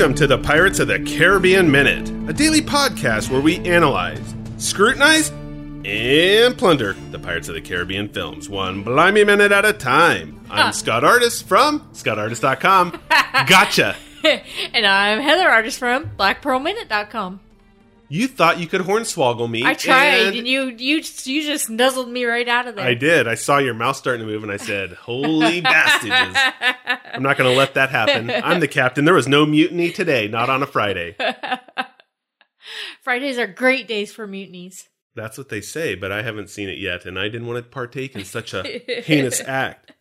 Welcome to the Pirates of the Caribbean Minute, a daily podcast where we analyze, scrutinize, and plunder the Pirates of the Caribbean films, one blimey minute at a time. I'm Scott Artist from ScottArtist.com. Gotcha! and I'm Heather Artist from BlackPearlMinute.com. You thought you could hornswoggle me. I tried, and and you you you just nuzzled me right out of there. I did. I saw your mouth starting to move, and I said, "Holy bastards! I'm not going to let that happen. I'm the captain. There was no mutiny today, not on a Friday. Fridays are great days for mutinies. That's what they say, but I haven't seen it yet, and I didn't want to partake in such a heinous act.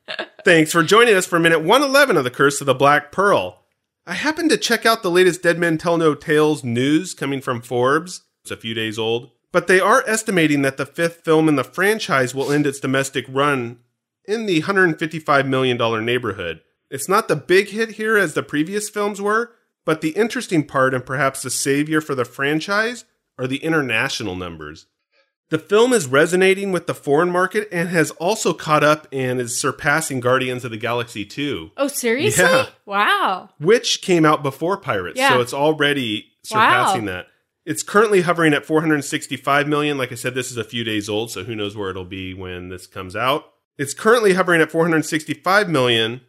Thanks for joining us for minute 111 of The Curse of the Black Pearl. I happened to check out the latest Dead Men Tell No Tales news coming from Forbes. It's a few days old. But they are estimating that the fifth film in the franchise will end its domestic run in the $155 million neighborhood. It's not the big hit here as the previous films were, but the interesting part and perhaps the savior for the franchise are the international numbers. The film is resonating with the foreign market and has also caught up and is surpassing Guardians of the Galaxy 2, Oh, seriously? Yeah. Wow. which came out before Pirates. Yeah. So it's already surpassing Wow. that. It's currently hovering at 465 million. Like I said, this is a few days old, so who knows where it'll be when this comes out. It's currently hovering at 465 million,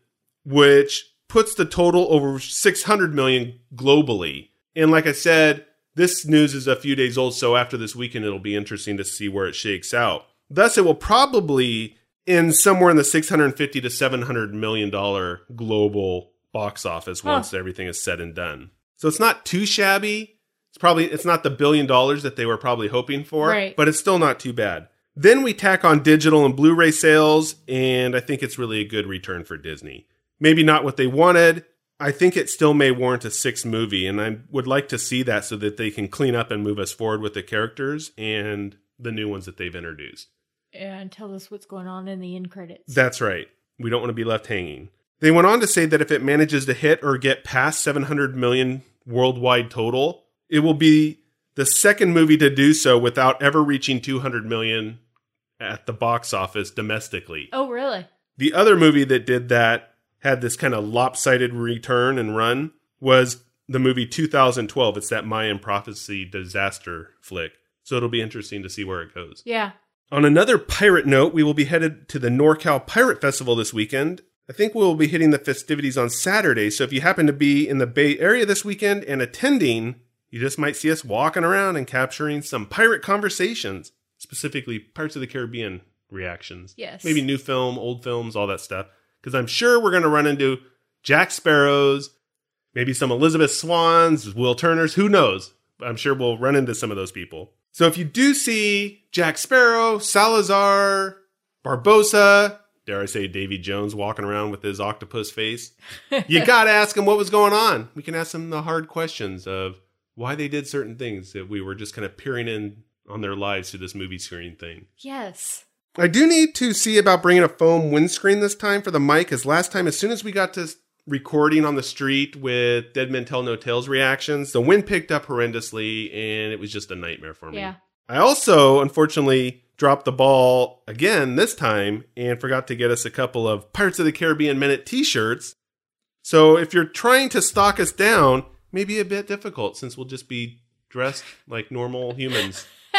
which puts the total over 600 million globally. And like I said, this news is a few days old, so after this weekend, it'll be interesting to see where it shakes out. Thus, it will probably end somewhere in the 650 to 700 million dollar global box office Huh. once everything is said and done. So it's not too shabby. It's probably it's not the billion dollars that they were probably hoping for, Right. but it's still not too bad. Then we tack on digital and Blu-ray sales, and I think it's really a good return for Disney. Maybe not what they wanted. I think it still may warrant a sixth movie, and I would like to see that so that they can clean up and move us forward with the characters and the new ones that they've introduced. And tell us what's going on in the end credits. That's right. We don't want to be left hanging. They went on to say that if it manages to hit or get past 700 million worldwide total, it will be the second movie to do so without ever reaching 200 million at the box office domestically. oh, really? The other movie that did that had this kind of lopsided return and run was the movie 2012. It's that Mayan prophecy disaster flick. So it'll be interesting to see where it goes. Yeah. On another pirate note, we will be headed to the NorCal Pirate Festival this weekend. I think we'll be hitting the festivities on Saturday, so if you happen to be in the Bay Area this weekend and attending, you just might see us walking around and capturing some pirate conversations, specifically parts of the Caribbean reactions. Yes. Maybe new film, old films, all that stuff. Because I'm sure we're going to run into Jack Sparrows, maybe some Elizabeth Swanns, Will Turners, who knows? I'm sure we'll run into some of those people. So if you do see Jack Sparrow, Salazar, Barbossa, dare I say Davy Jones walking around with his octopus face, you got to ask him what was going on. We can ask them the hard questions of why they did certain things that we were just kind of peering in on their lives through this movie screen thing. Yes. I do need to see about bringing a foam windscreen this time for the mic, as last time, as soon as we got to recording on the street with Dead Men Tell No Tales reactions, the wind picked up horrendously and it was just a nightmare for me. Yeah. I also, unfortunately, dropped the ball again this time and forgot to get us a couple of Pirates of the Caribbean Minute t shirts. So if you're trying to stalk us down, maybe a bit difficult since we'll just be dressed like normal humans.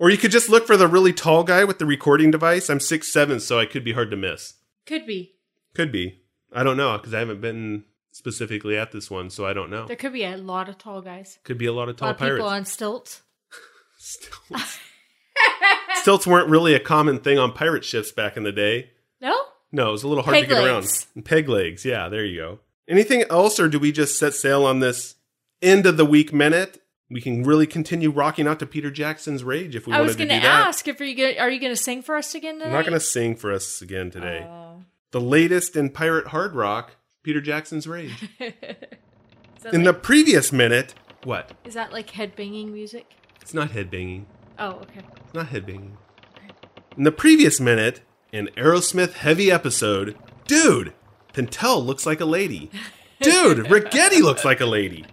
Or you could just look for the really tall guy with the recording device. I'm six seven, so I could be hard to miss. Could be. Could be. I don't know because I haven't been specifically at this one, so I don't know. There could be a lot of tall guys. Could be a lot of A tall lot of pirates. people on stilts. Stilts. Stilts weren't really a common thing on pirate ships back in the day. No? No, it was a little hard Peg to get legs. around. Peg legs, yeah, there you go. Anything else, or do we just set sail on this end of the week minute? We can really continue rocking out to Peter Jackson's Rage if we I was to going do to that. ask if are you gonna, are you going to sing for us again tonight? I'm not going to sing for us again today. Oh. The latest in pirate hard rock, Peter Jackson's Rage. In the previous minute, what? is that like headbanging music? It's not headbanging. Oh, okay. Not headbanging. In the previous minute, an Aerosmith heavy episode, dude, Pintel looks like a lady. Dude, Ragetti looks like a lady.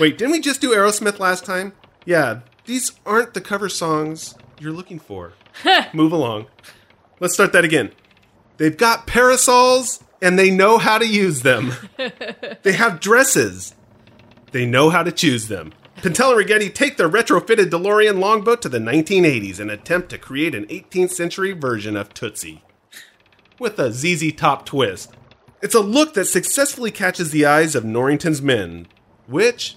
Wait, didn't we just do Aerosmith last time? Yeah, these aren't the cover songs you're looking for. Move along. Let's start that again. They've got parasols and they know how to use them. they have dresses. They know how to choose them. Pintel and Ragetti take their retrofitted DeLorean longboat to the 1980s and attempt to create an 18th century version of Tootsie. With a ZZ Top twist. It's a look that successfully catches the eyes of Norrington's men, which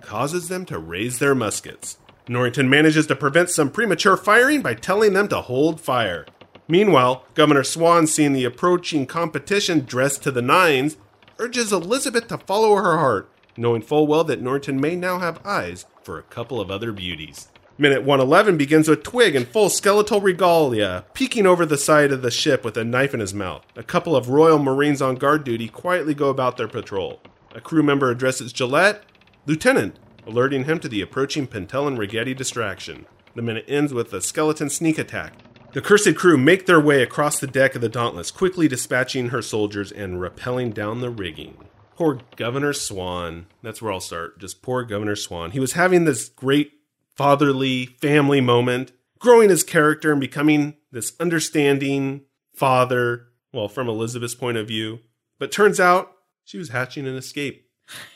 causes them to raise their muskets. Norrington manages to prevent some premature firing by telling them to hold fire. Meanwhile, Governor Swann, seeing the approaching competition dressed to the nines, urges Elizabeth to follow her heart, knowing full well that Norrington may now have eyes for a couple of other beauties. Minute 111 begins with Twigg in full skeletal regalia, peeking over the side of the ship with a knife in his mouth. A couple of Royal Marines on guard duty quietly go about their patrol. A crew member addresses Gillette, Lieutenant, alerting him to the approaching Pintel and Ragetti distraction. The minute ends with a skeleton sneak attack. The cursed crew make their way across the deck of the Dauntless, quickly dispatching her soldiers and rappelling down the rigging. Poor Governor Swann. That's where I'll start. Just poor Governor Swann. He was having this great fatherly family moment, growing his character and becoming this understanding father, well, from Elizabeth's point of view. But turns out she was hatching an escape.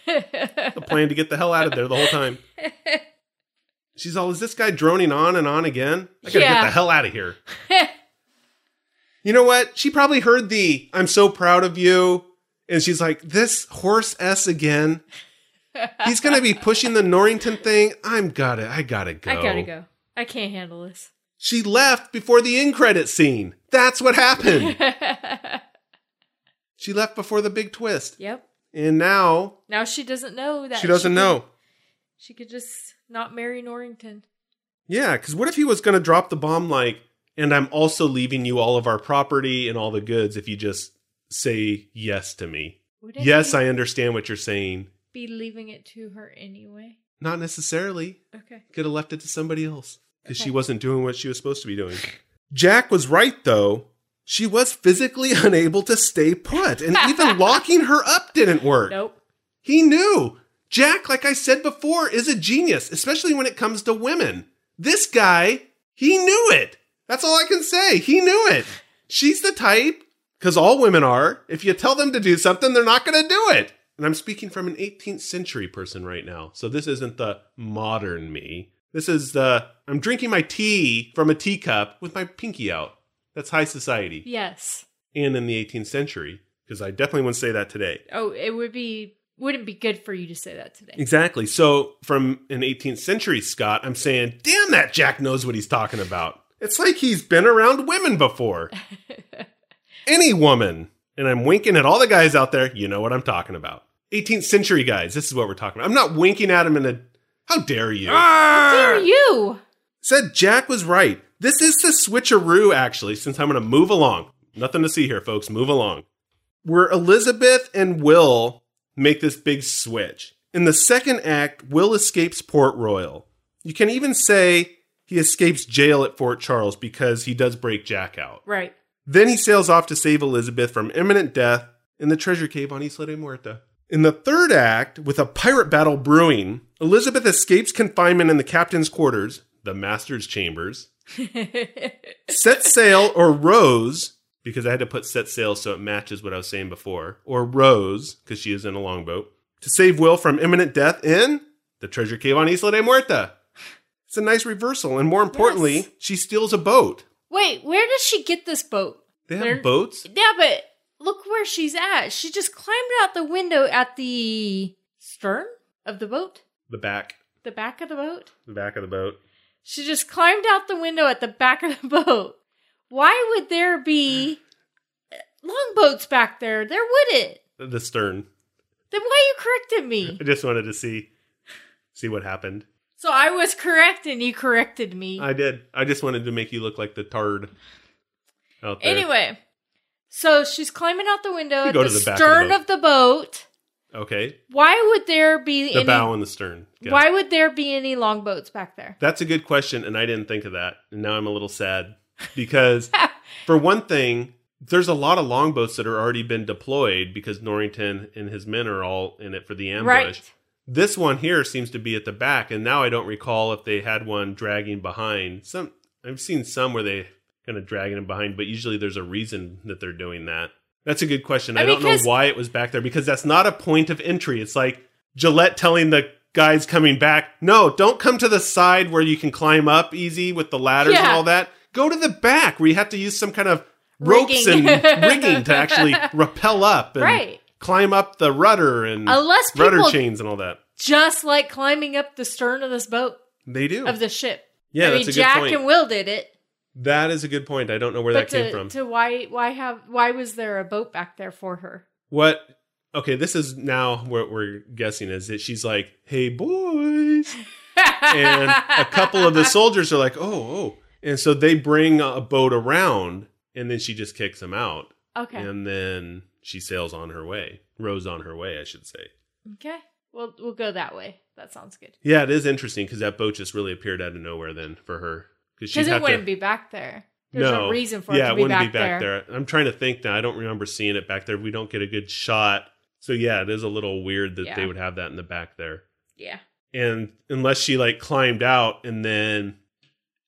a plan to get the hell out of there the whole time. She's all, is this guy droning on and on again? I gotta get the hell out of here. you know what? She probably heard the I'm so proud of you. And she's like, this horse S again. He's gonna be pushing the Norrington thing. I'm gotta, I gotta go. I gotta go. I can't handle this. She left before the end credit scene. That's what happened. she left before the big twist. Yep. And now Now she doesn't know that she doesn't could- know. She could just not marry Norrington. Yeah, because what if he was going to drop the bomb like, and I'm also leaving you all of our property and all the goods if you just say yes to me? Yes, I understand what you're saying. be leaving it to her anyway? Not necessarily. Okay. Could have left it to somebody else because she Okay. wasn't doing what she was supposed to be doing. Jack was right, though. She was physically unable to stay put, and even locking her up didn't work. Nope. He knew. Jack, like I said before, is a genius, especially when it comes to women. This guy, he knew it. That's all I can say. He knew it. She's the type, because all women are, if you tell them to do something, they're not going to do it. And I'm speaking from an 18th century person right now. So this isn't the modern me. This is the, I'm drinking my tea from a teacup with my pinky out. That's high society. Yes. And in the 18th century, because I definitely wouldn't say that today. Oh, it would be wouldn't be good for you to say that today. Exactly. So, from an 18th century Scott, I'm saying, damn, that Jack knows what he's talking about. It's like he's been around women before. Any woman. And I'm winking at all the guys out there. You know what I'm talking about. 18th century guys. This is what we're talking about. I'm not winking at him in a. How dare you? How Dare ah! you? Said Jack was right. This is the switcheroo, actually, since I'm going to move along. Nothing to see here, folks. Move along. Where Elizabeth and Will make this big switch. In the second act, Will escapes Port Royal. You can even say he escapes jail at Fort Charles because he does break Jack out. Right. Then he sails off to save Elizabeth from imminent death in the treasure cave on Isla de Muerta. In the third act, with a pirate battle brewing, Elizabeth escapes confinement in the captain's quarters, the master's chambers, set sail or rose, because I had to put set sail so it matches what I was saying before, or rose, because she is in a longboat, to save Will from imminent death in the treasure cave on Isla de Muerta. It's a nice reversal, and more importantly, Yes. she steals a boat. Wait, where does she get this boat? They have They're- boats? Yeah, but look where she's at. She just climbed out the window at the stern of the boat, The back. the back of the boat. The back of the boat. She just climbed out the window at the back of the boat. Why would there be longboats back there? There wouldn't. The stern. Then why are you corrected me? I just wanted to see see what happened. So I was correct and you corrected me. I did. I just wanted to make you look like the tard out there. Anyway, So she's climbing out the window at the, the back of the stern of the boat. Okay. Why would there be The any? bow and the stern. Got it. Why would there be any longboats back there? That's a good question, and I didn't think of that. And now I'm a little sad because, for one thing, there's a lot of longboats that are already been deployed because Norrington and his men are all in it for the ambush. Right. This one here seems to be at the back, and now I don't recall if they had one dragging behind. Some I've seen some where they kind of dragging them behind, but usually there's a reason that they're doing that. That's a good question. I, I don't know why it was back there because that's not a point of entry. It's like Gillette telling the guys coming back, "No, don't come to the side where you can climb up easy with the ladders and all that. Go to the back where you have to use some kind of ropes Rigging. and rigging to actually rappel up and Right. climb up the rudder and Unless rudder chains and all that. just like climbing up the stern of this boat They do. of the ship. yeah, I mean, Jack point. and Will did it, that is a good point. I don't know where but that came from. to why why have why was there a boat back there for her? What? Okay, this is now what we're guessing is that she's like, "Hey, boys," and a couple of the soldiers are like, "Oh, oh," and so they bring a boat around, and then she just kicks them out, okay, and then she sails on her way, rows on her way, I should say. okay, we'll we'll go that way. That sounds good Yeah, it is interesting because that boat just really appeared out of nowhere then for her because it wouldn't be back there. There's no, reason for yeah, it to it be wouldn't back, be back there. there. I'm trying to think now. I don't remember seeing it back there. We don't get a good shot. So yeah, it is a little weird that Yeah. they would have that in the back there. Yeah, And unless she like climbed out and then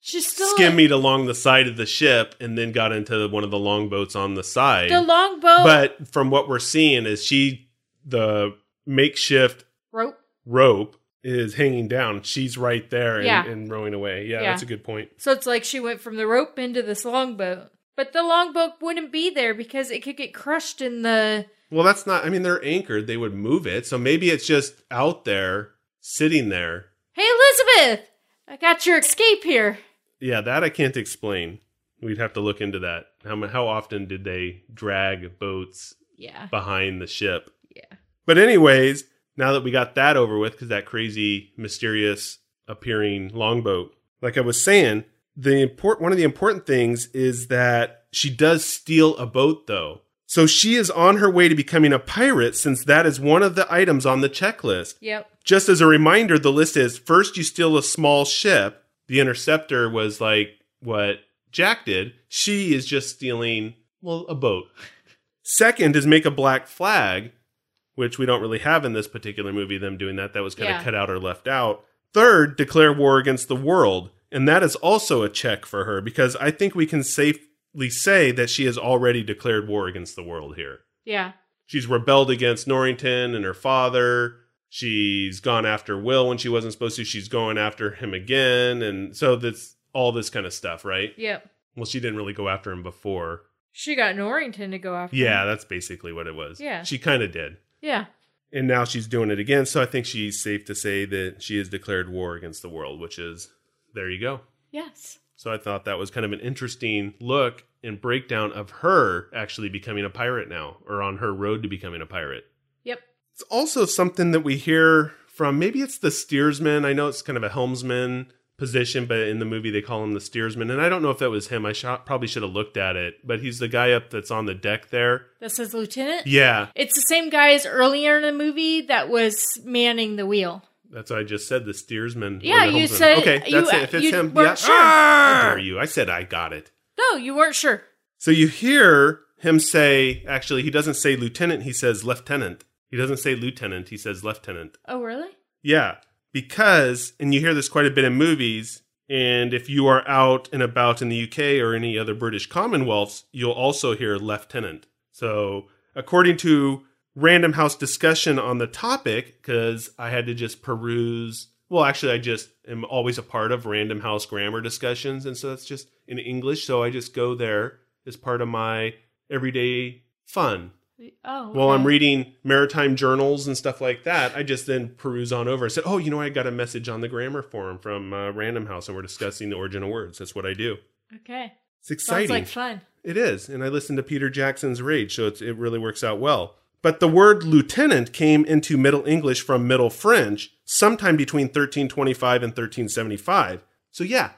skimmied along the side of the ship and then got into one of the longboats on the side. the longboat but from what we're seeing is she the makeshift rope. rope is hanging down. She's right there and, Yeah. and rowing away. Yeah, Yeah. that's a good point. So it's like she went from the rope into this longboat. But the longboat wouldn't be there because it could get crushed in the. Well, that's not. I mean, they're anchored. They would move it. So maybe it's just out there, sitting there. Hey, Elizabeth! I got your escape here. Yeah, that I can't explain. We'd have to look into that. How how often did they drag boats Yeah. behind the ship? Yeah. But anyways, now that we got that over with, because that crazy, mysterious appearing longboat, like I was saying, the import one of the important things is that she does steal a boat, though. So she is on her way to becoming a pirate, since that is one of the items on the checklist. Yep. Just as a reminder, the list is first you steal a small ship. The interceptor was like what Jack did. She is just stealing, well, a boat. Second is make a black flag, which we don't really have in this particular movie, them doing that. That was kind Yeah. of cut out or left out. Third, declare war against the world. And that is also a check for her because I think we can safely say that she has already declared war against the world here. Yeah. She's rebelled against Norrington and her father. She's gone after Will when she wasn't supposed to. She's going after him again. And so that's all this kind of stuff, right? Yep. Well, she didn't really go after him before. She got Norrington to go after. Yeah, him. that's basically what it was. Yeah. She kind of did. Yeah. And now she's doing it again. So I think she's safe to say that she has declared war against the world, which is there you go. Yes. So I thought that was kind of an interesting look and breakdown of her actually becoming a pirate now or on her road to becoming a pirate. Yep. It's also something that we hear from maybe it's the steersman. I know it's kind of a helmsman position, but in the movie they call him the steersman. And I don't know if that was him. I sh- probably should have looked at it, but he's the guy up that's on the deck there. That says lieutenant. Yeah, It's the same guy as earlier in the movie that was manning the wheel. that's what I just said. The steersman. Yeah, you said- okay. you- That's it. If it's you him, yeah. sure. Ah! How dare you? I said I got it. No, you weren't sure. So you hear him say, actually, he doesn't say lieutenant. He says lieutenant. He doesn't say lieutenant. He says lieutenant. Oh, really? Yeah, because, and you hear this quite a bit in movies, and if you are out and about in the UK or any other British Commonwealths, you'll also hear lieutenant. So, according to Random House discussion on the topic, because I had to just peruse, well, actually, I just am always a part of Random House grammar discussions, and so that's just in English, so I just go there as part of my everyday fun Oh. while I'm reading maritime journals and stuff like that, I just then peruse on over. I said, "Oh, you know, I got a message on the grammar forum from uh, Random House, and we're discussing the origin of words." That's what I do. Okay. It's exciting. Sounds like fun. It is, and I listened to Peter Jackson's Rage, so it's, it really works out well. But the word lieutenant came into Middle English from Middle French sometime between 1325 and 1375. So yeah,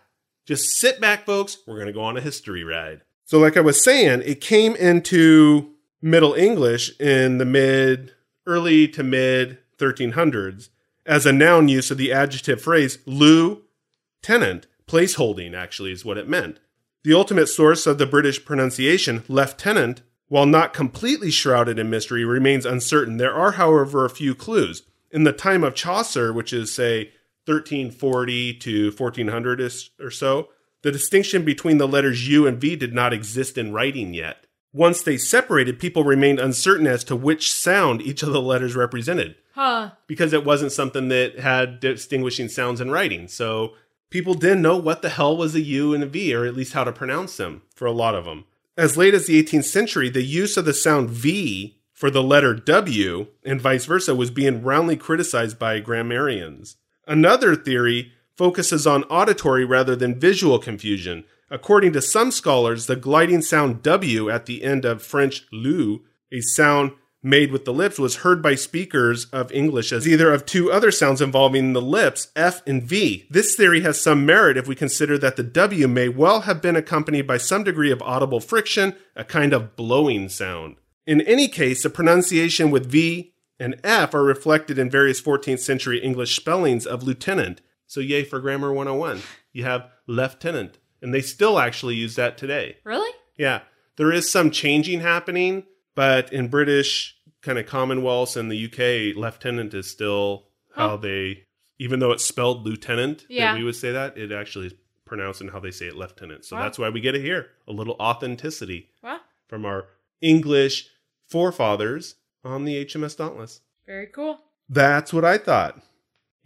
just sit back, folks. We're going to go on a history ride. So, like I was saying, it came into Middle English in the mid, early to mid 1300s as a noun use of the adjective phrase lieutenant. Placeholding, actually, is what it meant. The ultimate source of the British pronunciation, lieutenant, while not completely shrouded in mystery, remains uncertain. There are, however, a few clues. In the time of Chaucer, which is, say, 1340 to 1400 or so, the distinction between the letters U and V did not exist in writing yet. Once they separated, people remained uncertain as to which sound each of the letters represented Huh. because it wasn't something that had distinguishing sounds in writing. So people didn't know what the hell was a U and a V, or at least how to pronounce them for a lot of them. As late as the 18th century, the use of the sound V for the letter W and vice versa was being roundly criticized by grammarians. Another theory focuses on auditory rather than visual confusion. According to some scholars, the gliding sound W at the end of French lu, a sound made with the lips, was heard by speakers of English as either of two other sounds involving the lips, F and V. This theory has some merit if we consider that the W may well have been accompanied by some degree of audible friction, a kind of blowing sound. In any case, the pronunciation with V and F are reflected in various 14th century English spellings of lieutenant. So, yay for Grammar 101. You have lieutenant, and they still actually use that today. Really? Yeah, there is some changing happening, but in British kind of Commonwealths and the UK, lieutenant is still how they, even though it's spelled lieutenant, Yeah. we would say that, it actually is pronounced in how they say it lieutenant. So Wow. that's why we get it here a little authenticity Well, from our English forefathers on the HMS Dauntless. very cool. That's what I thought.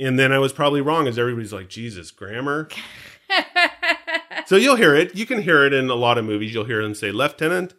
And then I was probably wrong, as everybody's like, Jesus, grammar. So you'll hear it. You can hear it in a lot of movies. You'll hear them say lieutenant.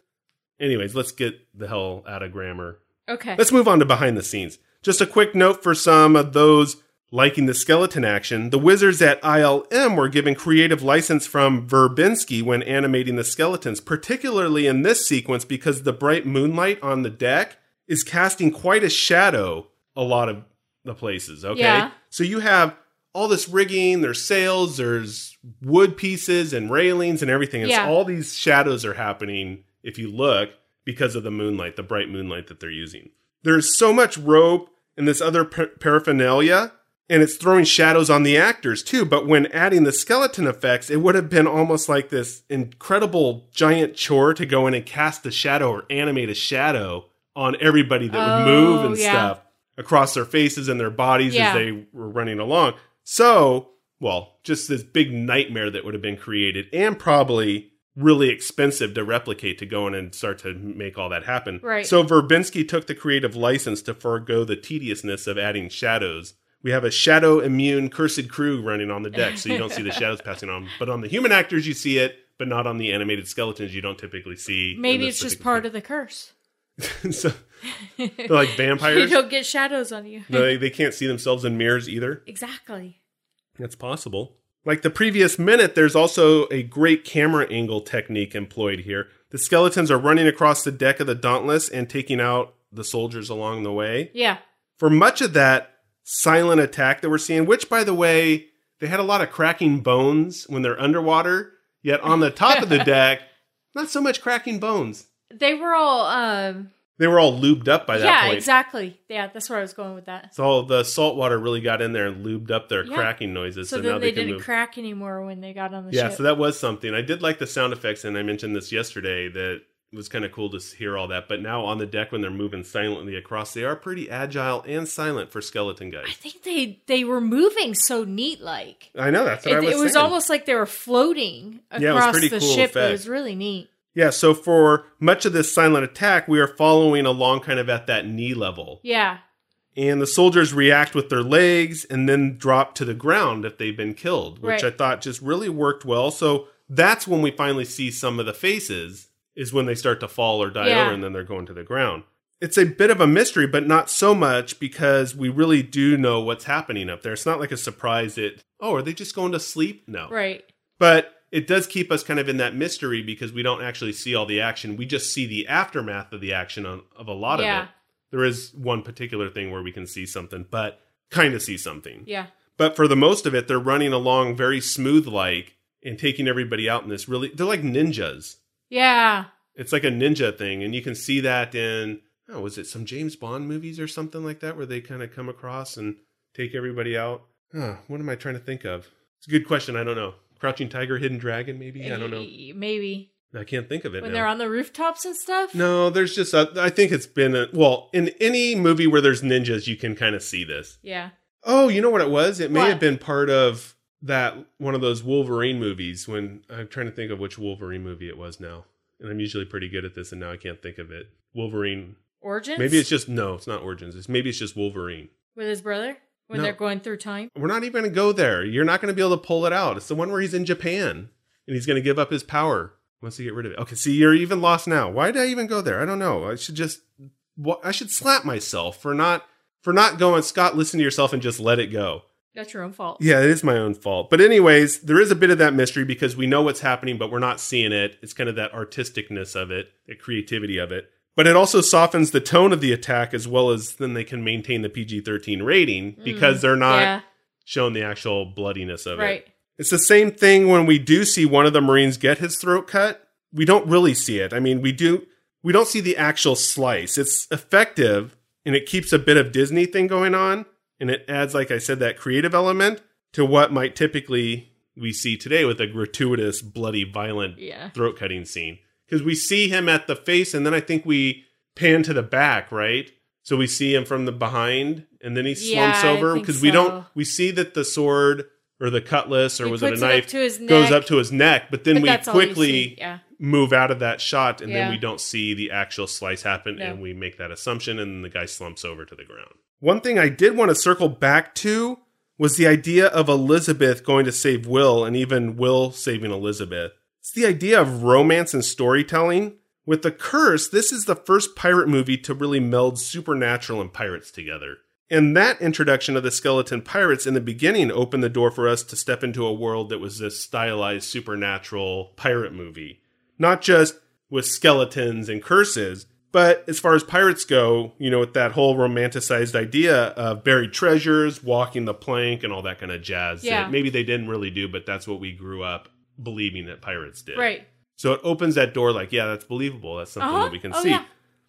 Anyways, let's get the hell out of grammar. okay. Let's move on to behind the scenes. Just a quick note for some of those liking the skeleton action. The wizards at ILM were given creative license from Verbinski when animating the skeletons, particularly in this sequence because the bright moonlight on the deck is casting quite a shadow a lot of the places, okay? Yeah. So you have all this rigging, there's sails, there's wood pieces and railings and everything. So Yeah. all these shadows are happening if you look because of the moonlight, the bright moonlight that they're using. There's so much rope and this other par- paraphernalia, and it's throwing shadows on the actors too. But when adding the skeleton effects, it would have been almost like this incredible giant chore to go in and cast a shadow or animate a shadow on everybody that would move Oh, and yeah. stuff across their faces and their bodies Yeah. as they were running along. So, well, just this big nightmare that would have been created and probably really expensive to replicate to go in and start to make all that happen. Right. So Verbinski took the creative license to forego the tediousness of adding shadows. We have a shadow immune cursed crew running on the deck, so you don't see the shadows passing on. But on the human actors, you see it, but not on the animated skeletons. You don't typically see. Maybe it's just part of the curse. so, they're like You vampires. don't get shadows on you. they, they can't see themselves in mirrors either. exactly. That's possible. Like the previous minute, there's also a great camera angle technique employed here. The skeletons are running across the deck of the Dauntless and taking out the soldiers along the way. Yeah. For much of that silent attack that we're seeing, which, by the way, they had a lot of cracking bones when they're underwater, yet on the top of the deck, not so much cracking bones. They were all um They were all lubed up by that Yeah, point. exactly. Yeah, that's where I was going with that. So the salt water really got in there and lubed up their Yeah. cracking noises. So, So, then now they, they, can didn't move. crack anymore when they got on the ship. Yeah, ship. so that was something. I did like the sound effects, and I mentioned this yesterday that it was kind of cool to hear all that. But now on the deck, when they're moving silently across, they are pretty agile and silent for skeleton guys. I guys. think they they were moving so neat like. I know that's what It, I was. it was saying. almost like they were floating across Yeah, it was pretty the cool ship. effect. It was really neat. Yeah. So for much of this silent attack, we are following along kind of at that knee level, Yeah. and the soldiers react with their legs and then drop to the ground if they've been killed, which Right. I thought just really worked well. So that's when we finally see some of the faces is when they start to fall or die Yeah. over and then they're going to the ground. It's a bit of a mystery, but not so much because we really do know what's happening up there. It's not like a surprise that, oh, are they just going to sleep? No. Right. But it does keep us kind of in that mystery because we don't actually see all the action. We just see the aftermath of the action on, of a lot Yeah. of it. There is one particular thing where we can see something, but kind of see something. Yeah. But for the most of it, they're running along very smooth like and taking everybody out in this really, they're like ninjas. Yeah. It's like a ninja thing, and you can see that in oh, was it some James Bond movies or something like that where they kind of come across and take everybody out? Huh, what am I trying to think of? It's a good question. I don't know. Crouching Tiger, Hidden Dragon, maybe. I don't know. Eh, Maybe. I can't think of it When now. they're on the rooftops and stuff? no, there's just a, I think it's been a, well in any movie where there's ninjas, you can kind of see this. Yeah. Oh, you know what it was? It may What? have been part of that one of those Wolverine movies. When I'm trying to think of which Wolverine movie it was now, and I'm usually pretty good at this, and now I can't think of it. Wolverine. Origins? Maybe it's just no, it's not Origins. It's maybe it's just Wolverine. with his brother when No. they're going through time. We're not even going to go there. You're not going to be able to pull it out. It's the one where he's in Japan and he's going to give up his power once he get rid of it. Okay, see, you're even lost now. Why did I even go there? I don't know. I should just, I should slap myself for not, for not going. Scott, listen to yourself and just let it go. That's your own fault. Yeah, it is my own fault. But anyways, there is a bit of that mystery because we know what's happening, but we're not seeing it. It's kind of that artisticness of it, the creativity of it. But it also softens the tone of the attack as well as then they can maintain the PG-13 rating mm. because they're not yeah. showing the actual bloodiness of it. It's the same thing when we do see one of the Marines get his throat cut. We don't really see it. I mean, we do we don't see the actual slice. It's effective and it keeps a bit of Disney thing going on and it adds like I said that creative element to what might typically we see today with a gratuitous bloody violent Yeah. throat cutting scene because we see him at the face and then I think we pan to the back, right? So we see him from the behind and then he slumps I over because we don't we see that the sword or the cutlass or He was it a puts it up knife goes up to his neck, but then but we that's all you quickly. Yeah. move out of that shot and Yeah. then we don't see the actual slice happen No. and we make that assumption and the guy slumps over to the ground. One thing I did want to circle back to was the idea of Elizabeth going to save Will and even Will saving Elizabeth. It's the idea of romance and storytelling. With The Curse, this is the first pirate movie to really meld supernatural and pirates together. And that introduction of the skeleton pirates in the beginning opened the door for us to step into a world that was this stylized supernatural pirate movie. Not just with skeletons and curses, but as far as pirates go, you know, with that whole romanticized idea of buried treasures, walking the plank, and all that kind of jazz. Yeah. maybe they didn't really do, but that's what we grew up believing that pirates did. Right. So it opens that door like, yeah, that's believable. That's something Uh-huh. that we can Oh, see. yeah.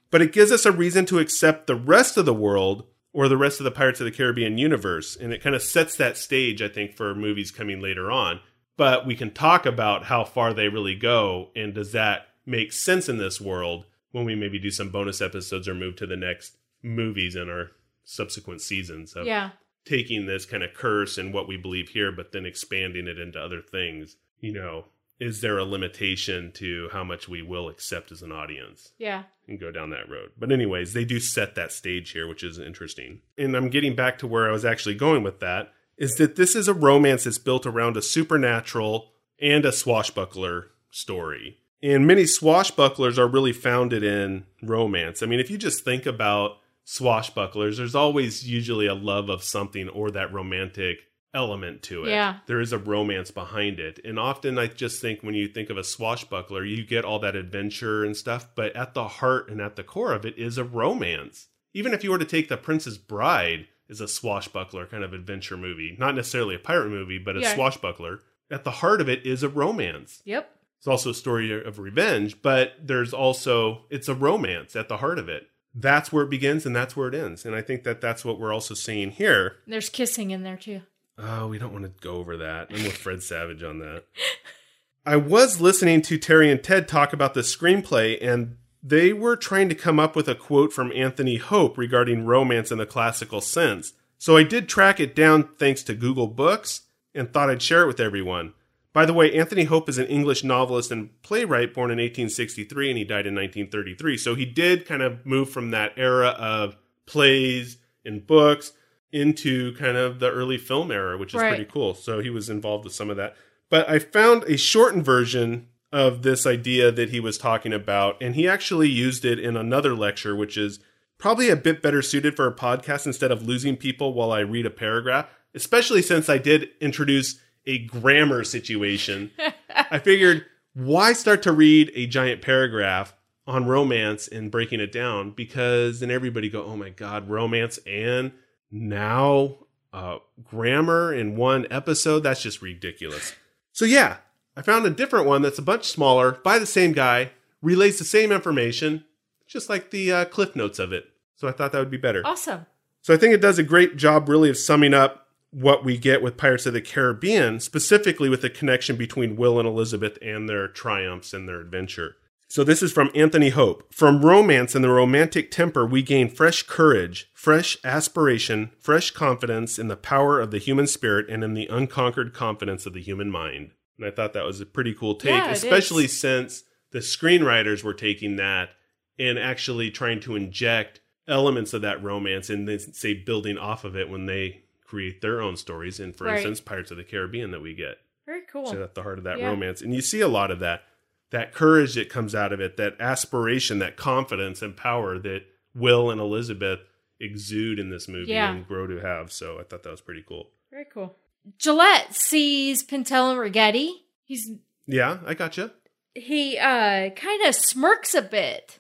But it gives us a reason to accept the rest of the world or the rest of the Pirates of the Caribbean universe. And it kind of sets that stage, I think, for movies coming later on. But we can talk about how far they really go and does that make sense in this world when we maybe do some bonus episodes or move to the next movies in our subsequent seasons of Yeah. taking this kind of curse and what we believe here, but then expanding it into other things. You know, is there a limitation to how much we will accept as an audience? Yeah. and go down that road. But anyways, they do set that stage here, which is interesting. And I'm getting back to where I was actually going with that is that this is a romance that's built around a supernatural and a swashbuckler story. And many swashbucklers are really founded in romance. I mean, if you just think about swashbucklers, there's always usually a love of something or that romantic element to it. Yeah. There is a romance behind it. And often I just think when you think of a swashbuckler, you get all that adventure and stuff, but at the heart and at the core of it is a romance. Even if you were to take The Princess Bride as a swashbuckler kind of adventure movie, not necessarily a pirate movie, but a Yeah. swashbuckler, at the heart of it is a romance. Yep. It's also a story of revenge, but there's also it's a romance at the heart of it. That's where it begins and that's where it ends. And I think that that's what we're also seeing here. There's kissing in there too. Oh, we don't want to go over that. I'm with Fred Savage on that. I was listening to Terry and Ted talk about the screenplay, and they were trying to come up with a quote from Anthony Hope regarding romance in the classical sense. So I did track it down thanks to Google Books and thought I'd share it with everyone. By the way, Anthony Hope is an English novelist and playwright born in 1863 and he died in 1933. So he did kind of move from that era of plays and books into kind of the early film era, which is Right. pretty cool. So he was involved with some of that. But I found a shortened version of this idea that he was talking about, and he actually used it in another lecture, which is probably a bit better suited for a podcast instead of losing people while I read a paragraph, especially since I did introduce a grammar situation. I figured, why start to read a giant paragraph on romance and breaking it down? Because then everybody go, oh my God, romance and now uh, grammar in one episode? That's just ridiculous. So, yeah, I found a different one that's a bunch smaller by the same guy, relays the same information, just like the uh, cliff notes of it. So I thought that would be better. Awesome. So I think it does a great job, really, of summing up what we get with Pirates of the Caribbean, specifically with the connection between Will and Elizabeth and their triumphs and their adventure. So this is from Anthony Hope. From romance and the romantic temper, we gain fresh courage, fresh aspiration, fresh confidence in the power of the human spirit and in the unconquered confidence of the human mind. And I thought that was a pretty cool take, Yeah, especially is. since the screenwriters were taking that and actually trying to inject elements of that romance and then say building off of it when they create their own stories. And for Right. instance, Pirates of the Caribbean that we get. Very cool. So at the heart of that Yeah. romance. And you see a lot of that. That courage that comes out of it, that aspiration, that confidence and power that Will and Elizabeth exude in this movie Yeah. and grow to have. So I thought that was pretty cool. Very cool. Gillette sees Pintel and Ragetti. He's Yeah, I gotcha. he uh kind of smirks a bit.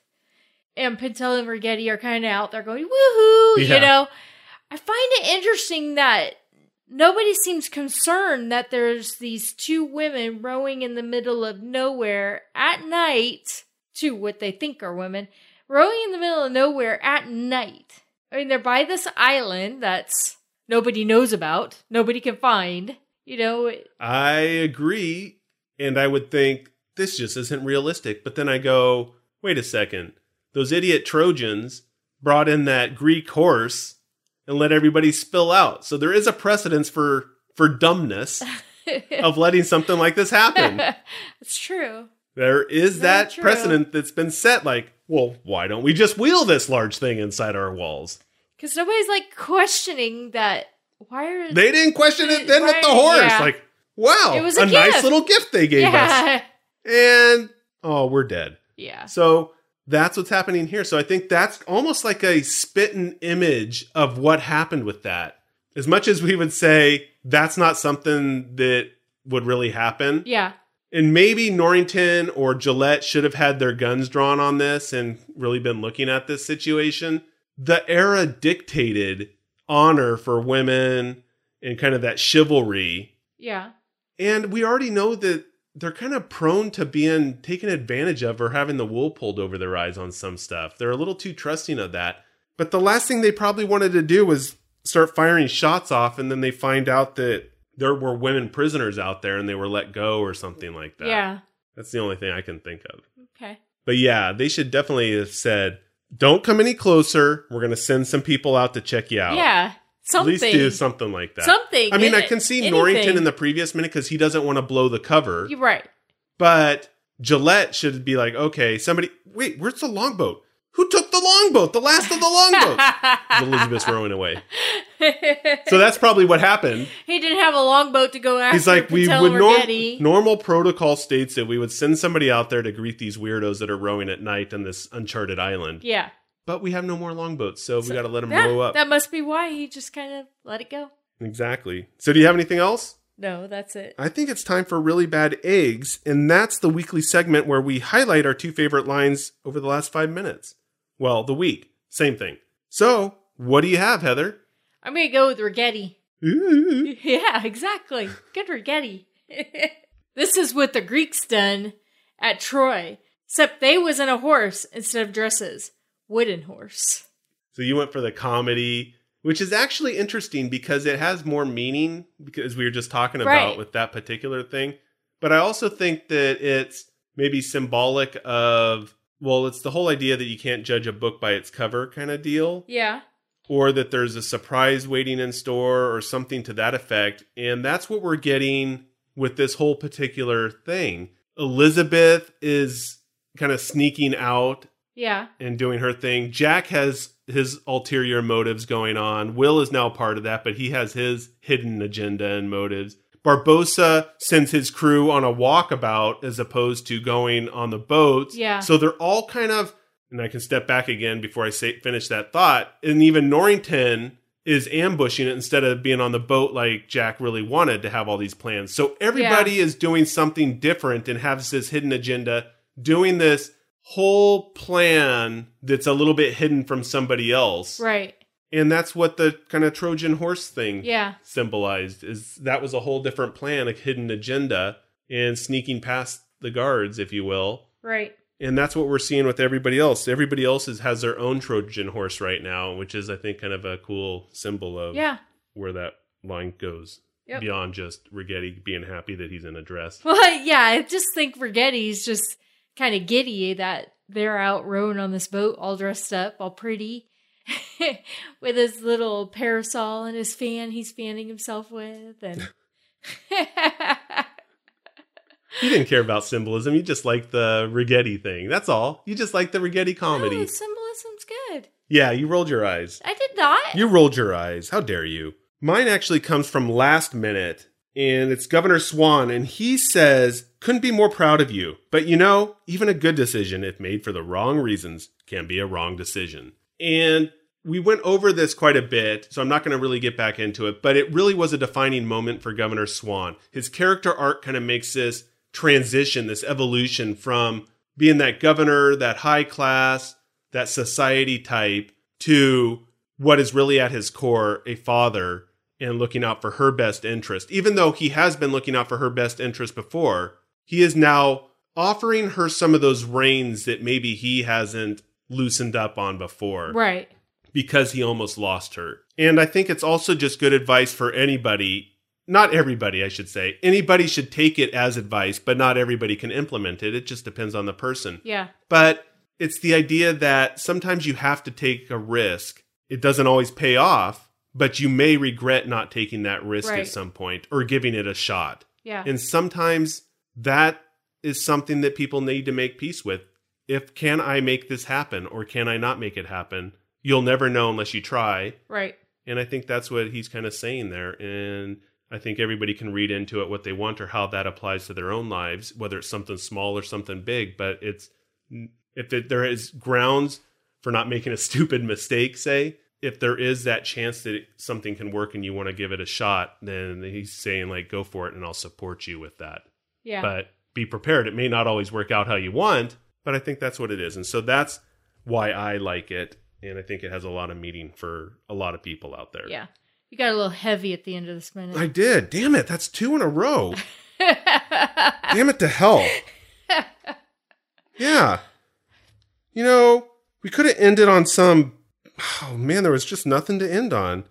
And Pintel and Ragetti are kind of out there going, woohoo, Yeah. you know. I find it interesting that nobody seems concerned that there's these two women rowing in the middle of nowhere at night, to what they think are women, rowing in the middle of nowhere at night. I mean, they're by this island that's nobody knows about, nobody can find. You know, I agree. And I would think this just isn't realistic. But then I go, wait a second. Those idiot Trojans brought in that Greek horse and let everybody spill out. So there is a precedence for for dumbness of letting something like this happen. it's true. There is Very that true. precedent that's been set like, well, why don't we just wheel this large thing inside our walls? Because nobody's like questioning that. Why are They didn't question it then with the horse. yeah. Like, wow, It was a nice gift. little gift they gave us. And oh, we're dead. yeah, So that's what's happening here. So I think that's almost like a spitting image of what happened with that. As much as we would say that's not something that would really happen. yeah, And maybe Norrington or Gillette should have had their guns drawn on this and really been looking at this situation. The era dictated honor for women and kind of that chivalry yeah, and we already know that they're kind of prone to being taken advantage of or having the wool pulled over their eyes on some stuff. They're a little too trusting of that. But the last thing they probably wanted to do was start firing shots off, and then they find out that there were women prisoners out there and they were let go or something like that. yeah. That's the only thing I can think of. Okay. But yeah, they should definitely have said, don't come any closer. We're going to send some people out to check you out. Yeah, At least do something like that. Something. I mean, I can see anything. Norrington in the previous minute because he doesn't want to blow the cover. You're right. But Gillette should be like, okay, somebody, wait, where's the longboat? Who took the longboat? The last of the longboats. Elizabeth's rowing away. So that's probably what happened. he didn't have a longboat to go after. He's like, we would norm- normal protocol states that we would send somebody out there to greet these weirdos that are rowing at night on this uncharted island. Yeah, But we have no more longboats, so, we got to let them that, row up. that must be why he just kind of let it go. exactly. So do you have anything else? No, that's it. I think it's time for really bad eggs, and that's the weekly segment where we highlight our two favorite lines over the last five minutes. Well, the week, same thing. So, what do you have, Heather? I'm gonna go with Ragetti. Ooh. Yeah, exactly. Good Ragetti. this is what the Greeks done at Troy, except they was in a horse instead of dresses, wooden horse. So you went for the comedy, which is actually interesting because it has more meaning because we were just talking about Right. with that particular thing. But I also think that it's maybe symbolic of well, it's the whole idea that you can't judge a book by its cover kind of deal. Yeah, or that there's a surprise waiting in store or something to that effect. And that's what we're getting with this whole particular thing. Elizabeth is kind of sneaking out yeah, and doing her thing. Jack has his ulterior motives going on. Will is now part of that, but he has his hidden agenda and motives. Barbossa sends his crew on a walkabout as opposed to going on the boats. Yeah. So they're all kind of, and I can step back again before I say finish that thought. And even Norrington is ambushing it instead of being on the boat like Jack really wanted to have all these plans. So everybody is doing something different and has this hidden agenda, doing this whole plan that's a little bit hidden from somebody else. right. And that's what the kind of Trojan horse thing Yeah, symbolized is that was a whole different plan, a hidden agenda. and sneaking past the guards, if you will. Right. And that's what we're seeing with everybody else. Everybody else is, has their own Trojan horse right now, which is, I think, kind of a cool symbol of Yeah. where that line goes Yep. beyond just Ragetti being happy that he's in a dress. Well, yeah, I just think Ragetti's just kind of giddy that they're out rowing on this boat all dressed up, all pretty, with his little parasol and his fan he's fanning himself with. And You didn't care about symbolism. You just liked the Ragetti thing. That's all. You just like the Ragetti comedy. Oh, symbolism's good. yeah, you rolled your eyes. I did not. You rolled your eyes. How dare you? Mine actually comes from last minute, and it's Governor Swann, and he says, Couldn't be more proud of you. But you know, even a good decision, if made for the wrong reasons, can be a wrong decision. And we went over this quite a bit, so I'm not going to really get back into it, but it really was a defining moment for Governor Swann. His character arc kind of makes this transition, this evolution from being that governor, that high class, that society type, to what is really at his core a father and looking out for her best interest. Even though he has been looking out for her best interest before, he is now offering her some of those reins that maybe he hasn't loosened up on before right. because he almost lost her. And I think it's also just good advice for anybody. Not everybody, I should say. Anybody should take it as advice, but not everybody can implement it. It just depends on the person. Yeah. But it's the idea that sometimes you have to take a risk. It doesn't always pay off, but you may regret not taking that risk Right. at some point or giving it a shot. Yeah. And sometimes that is something that people need to make peace with. If can I make this happen or can I not make it happen? You'll never know unless you try. right. And I think that's what he's kind of saying there. And I think everybody can read into it what they want or how that applies to their own lives, whether it's something small or something big. But it's if it, there is grounds for not making a stupid mistake, say, if there is that chance that something can work and you want to give it a shot, then he's saying, like, go for it and I'll support you with that. Yeah. But be prepared. It may not always work out how you want, but I think that's what it is. And so that's why I like it. And I think it has a lot of meaning for a lot of people out there. yeah. You got a little heavy at the end of this minute. I did. Damn it. That's two in a row. Damn it to hell. Yeah. You know, we could have ended on some. Oh man, there was just nothing to end on.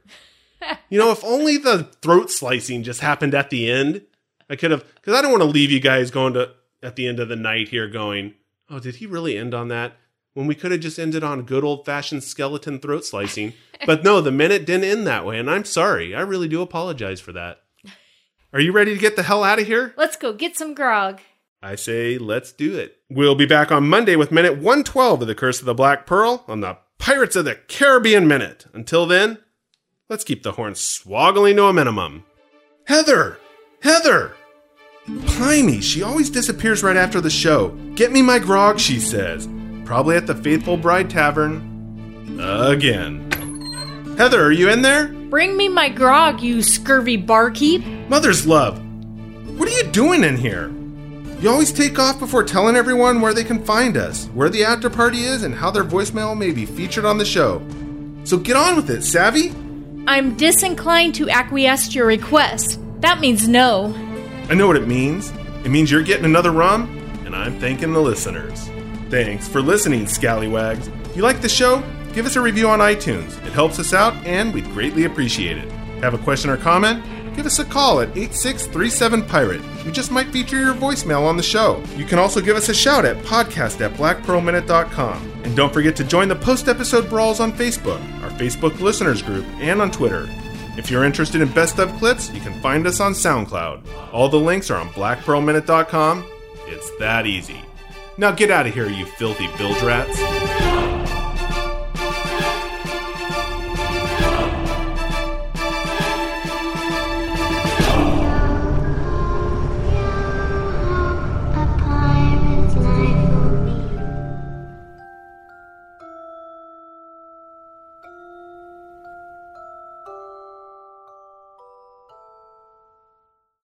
You know, if only the throat slicing just happened at the end, I could have. Because I don't want to leave you guys going to at the end of the night here going, "Oh, did he really end on that?" When we could have just ended on good old fashioned skeleton throat slicing. But no, the minute didn't end that way, and I'm sorry. I really do apologize for that. Are you ready to get the hell out of here? Let's go get some grog. I say, let's do it. We'll be back on Monday with minute 112 of The Curse of the Black Pearl on the Pirates of the Caribbean Minute. Until then, let's keep the horn swoggling to a minimum. Heather! Heather! Blimey, she always disappears right after the show. Get me my grog, she says. Probably at the Faithful Bride Tavern. Again. Heather, are you in there? Bring me my grog, you scurvy barkeep. Mother's love, what are you doing in here? You always take off before telling everyone where they can find us, where the after party is, and how their voicemail may be featured on the show. So get on with it, savvy? I'm disinclined to acquiesce to your request. That means no. I know what it means. It means you're getting another rum, and I'm thanking the listeners. Thanks for listening, Scallywags. If you like the show, give us a review on iTunes. It helps us out, and we'd greatly appreciate it. Have a question or comment? Give us a call at 8637 Pirate. We just might feature your voicemail on the show. You can also give us a shout at podcast at blackpearlminute.com. And don't forget to join the post episode brawls on Facebook, our Facebook listeners group, and on Twitter. If you're interested in best of clips, you can find us on SoundCloud. All the links are on blackpearlminute.com. It's that easy. Now get out of here, you filthy bilge rats.